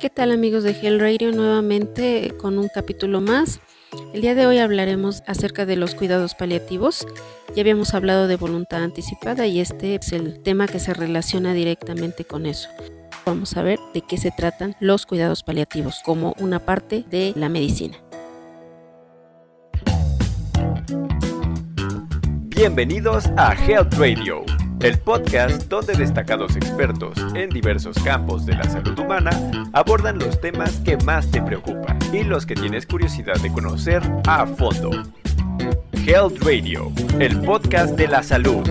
¿Qué tal amigos de Hell Radio? Nuevamente con un capítulo más. El día de hoy hablaremos acerca de los cuidados paliativos. Ya habíamos hablado de voluntad anticipada y este es el tema que se relaciona directamente con eso. Vamos a ver de qué se tratan los cuidados paliativos como una parte de la medicina. Bienvenidos a Health Radio el podcast donde destacados expertos en diversos campos de la salud humana abordan los temas que más te preocupan y los que tienes curiosidad de conocer a fondo. Health Radio, el podcast de la salud.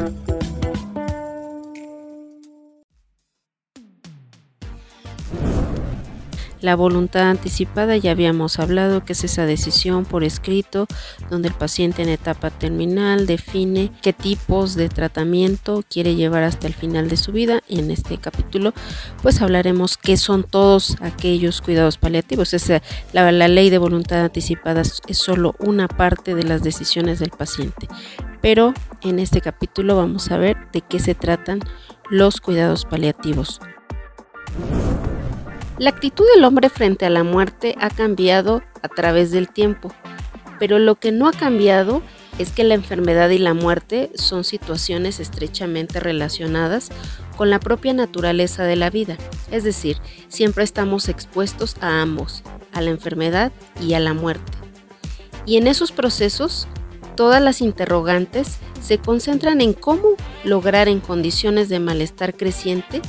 La voluntad anticipada ya habíamos hablado que es esa decisión por escrito donde el paciente en etapa terminal define qué tipos de tratamiento quiere llevar hasta el final de su vida y en este capítulo pues hablaremos qué son todos aquellos cuidados paliativos. la, la ley de voluntad anticipada es solo una parte de las decisiones del paciente, pero en este capítulo vamos a ver de qué se tratan los cuidados paliativos. La actitud del hombre frente a la muerte ha cambiado a través del tiempo, pero lo que no ha cambiado es que la enfermedad y la muerte son situaciones estrechamente relacionadas con la propia naturaleza de la vida, es decir, siempre estamos expuestos a ambos, a la enfermedad y a la muerte. Y en esos procesos, todas las interrogantes se concentran en cómo lograr en condiciones de malestar creciente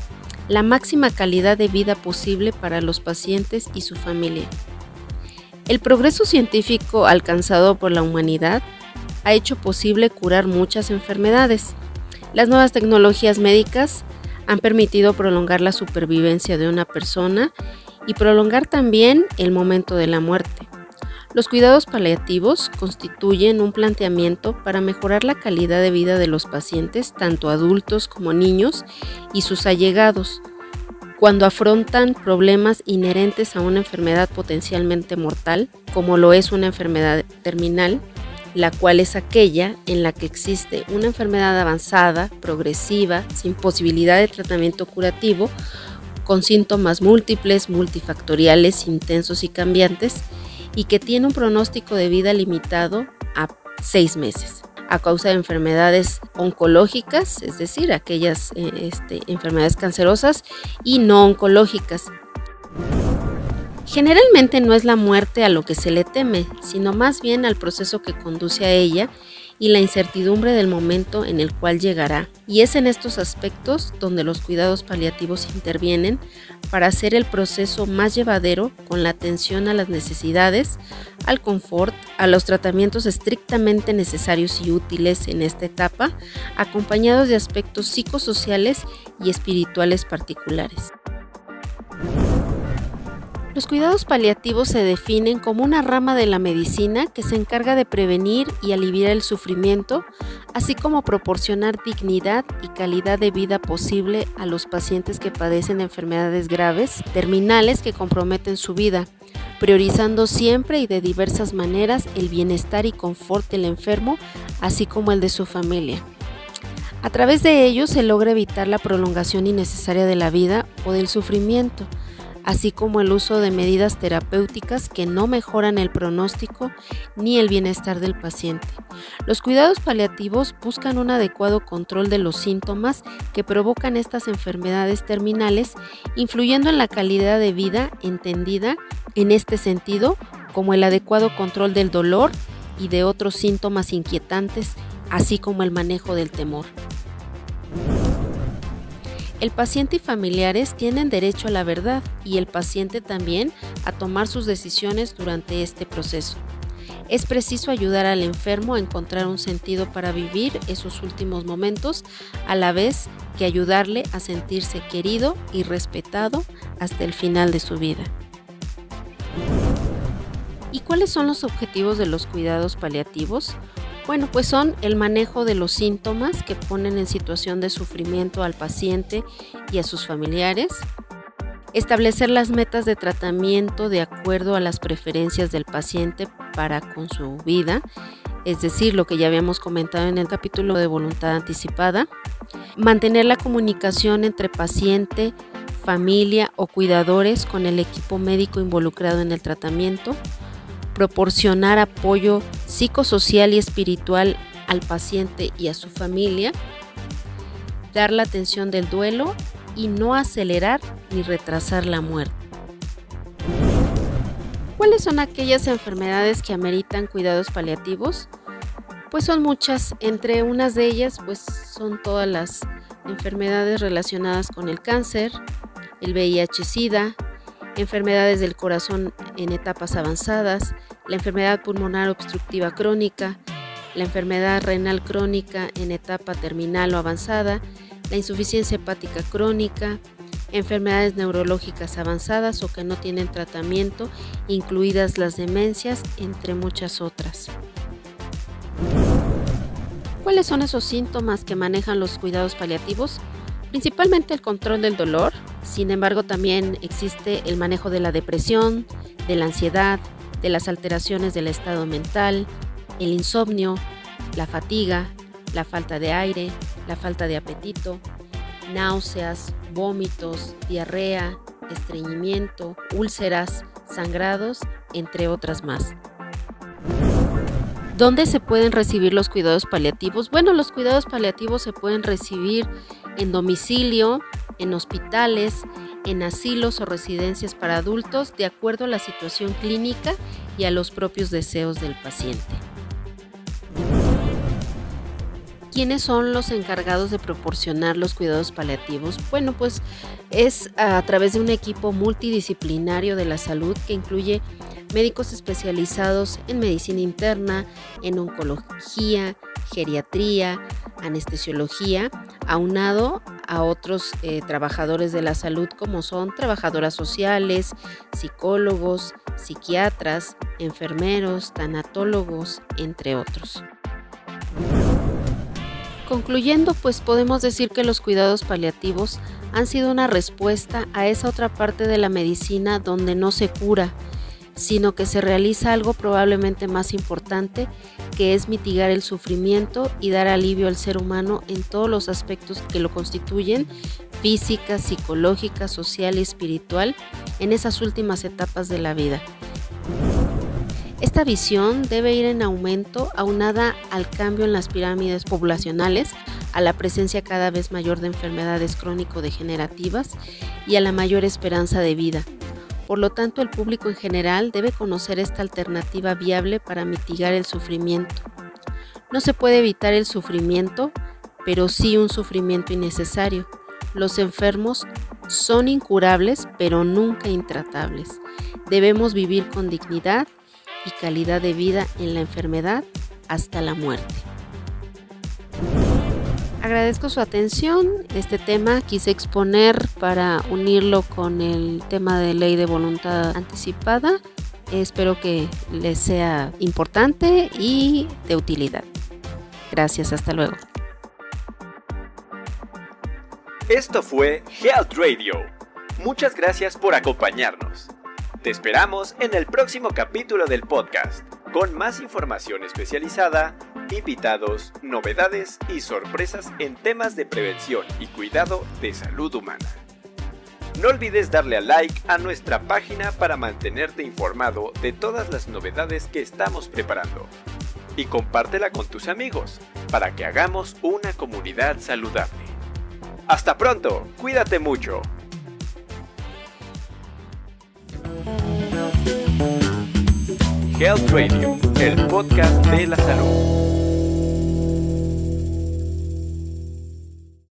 la máxima calidad de vida posible para los pacientes y su familia. El progreso científico alcanzado por la humanidad ha hecho posible curar muchas enfermedades. Las nuevas tecnologías médicas han permitido prolongar la supervivencia de una persona y prolongar también el momento de la muerte. Los cuidados paliativos constituyen un planteamiento para mejorar la calidad de vida de los pacientes, tanto adultos como niños, y sus allegados, cuando afrontan problemas inherentes a una enfermedad potencialmente mortal, como lo es una enfermedad terminal, la cual es aquella en la que existe una enfermedad avanzada, progresiva, sin posibilidad de tratamiento curativo, con síntomas múltiples, multifactoriales, intensos y cambiantes, y que tiene un pronóstico de vida limitado a seis meses a causa de enfermedades oncológicas, es decir, aquellas eh, este, enfermedades cancerosas y no oncológicas. Generalmente no es la muerte a lo que se le teme, sino más bien al proceso que conduce a ella y la incertidumbre del momento en el cual llegará. Y es en estos aspectos donde los cuidados paliativos intervienen para hacer el proceso más llevadero con la atención a las necesidades, al confort, a los tratamientos estrictamente necesarios y útiles en esta etapa, acompañados de aspectos psicosociales y espirituales particulares. Los cuidados paliativos se definen como una rama de la medicina que se encarga de prevenir y aliviar el sufrimiento, así como proporcionar dignidad y calidad de vida posible a los pacientes que padecen enfermedades graves, terminales que comprometen su vida, priorizando siempre y de diversas maneras el bienestar y confort del enfermo, así como el de su familia. A través de ello se logra evitar la prolongación innecesaria de la vida o del sufrimiento, así como el uso de medidas terapéuticas que no mejoran el pronóstico ni el bienestar del paciente. Los cuidados paliativos buscan un adecuado control de los síntomas que provocan estas enfermedades terminales, influyendo en la calidad de vida entendida en este sentido como el adecuado control del dolor y de otros síntomas inquietantes, así como el manejo del temor. El paciente y familiares tienen derecho a la verdad y el paciente también a tomar sus decisiones durante este proceso. Es preciso ayudar al enfermo a encontrar un sentido para vivir esos últimos momentos, a la vez que ayudarle a sentirse querido y respetado hasta el final de su vida. ¿Y cuáles son los objetivos de los cuidados paliativos? Bueno, pues son el manejo de los síntomas que ponen en situación de sufrimiento al paciente y a sus familiares, establecer las metas de tratamiento de acuerdo a las preferencias del paciente para con su vida, es decir, lo que ya habíamos comentado en el capítulo de voluntad anticipada, mantener la comunicación entre paciente, familia o cuidadores con el equipo médico involucrado en el tratamiento, proporcionar apoyo psicosocial y espiritual al paciente y a su familia, dar la atención del duelo y no acelerar ni retrasar la muerte. ¿Cuáles son aquellas enfermedades que ameritan cuidados paliativos? Pues son muchas, entre unas de ellas pues son todas las enfermedades relacionadas con el cáncer, el VIH-Sida, enfermedades del corazón en etapas avanzadas, la enfermedad pulmonar obstructiva crónica, la enfermedad renal crónica en etapa terminal o avanzada, la insuficiencia hepática crónica, enfermedades neurológicas avanzadas o que no tienen tratamiento, incluidas las demencias, entre muchas otras. ¿Cuáles son esos síntomas que manejan los cuidados paliativos? Principalmente el control del dolor, sin embargo también existe el manejo de la depresión, de la ansiedad, de las alteraciones del estado mental, el insomnio, la fatiga, la falta de aire, la falta de apetito, náuseas, vómitos, diarrea, estreñimiento, úlceras, sangrados, entre otras más. ¿Dónde se pueden recibir los cuidados paliativos? Bueno, los cuidados paliativos se pueden recibir en domicilio, en hospitales, en asilos o residencias para adultos, de acuerdo a la situación clínica y a los propios deseos del paciente. ¿Quiénes son los encargados de proporcionar los cuidados paliativos? Bueno, pues es a través de un equipo multidisciplinario de la salud que incluye médicos especializados en medicina interna, en oncología, geriatría, anestesiología, aunado a otros eh, trabajadores de la salud como son trabajadoras sociales, psicólogos, psiquiatras, enfermeros, tanatólogos, entre otros. Concluyendo, pues podemos decir que los cuidados paliativos han sido una respuesta a esa otra parte de la medicina donde no se cura, sino que se realiza algo probablemente más importante, que es mitigar el sufrimiento y dar alivio al ser humano en todos los aspectos que lo constituyen, física, psicológica, social y espiritual, en esas últimas etapas de la vida. Esta visión debe ir en aumento aunada al cambio en las pirámides poblacionales, a la presencia cada vez mayor de enfermedades crónico-degenerativas y a la mayor esperanza de vida. Por lo tanto, el público en general debe conocer esta alternativa viable para mitigar el sufrimiento. No se puede evitar el sufrimiento, pero sí un sufrimiento innecesario. Los enfermos son incurables, pero nunca intratables. Debemos vivir con dignidad y calidad de vida en la enfermedad hasta la muerte. Agradezco su atención. Este tema quise exponer para unirlo con el tema de ley de voluntad anticipada. Espero que les sea importante y de utilidad. Gracias, hasta luego. Esto fue Health Radio. Muchas gracias por acompañarnos. Te esperamos en el próximo capítulo del podcast, con más información especializada, invitados, novedades y sorpresas en temas de prevención y cuidado de salud humana. No olvides darle a like a nuestra página para mantenerte informado de todas las novedades que estamos preparando. Y compártela con tus amigos para que hagamos una comunidad saludable. Hasta pronto, cuídate mucho. Health Radio, el podcast de la salud.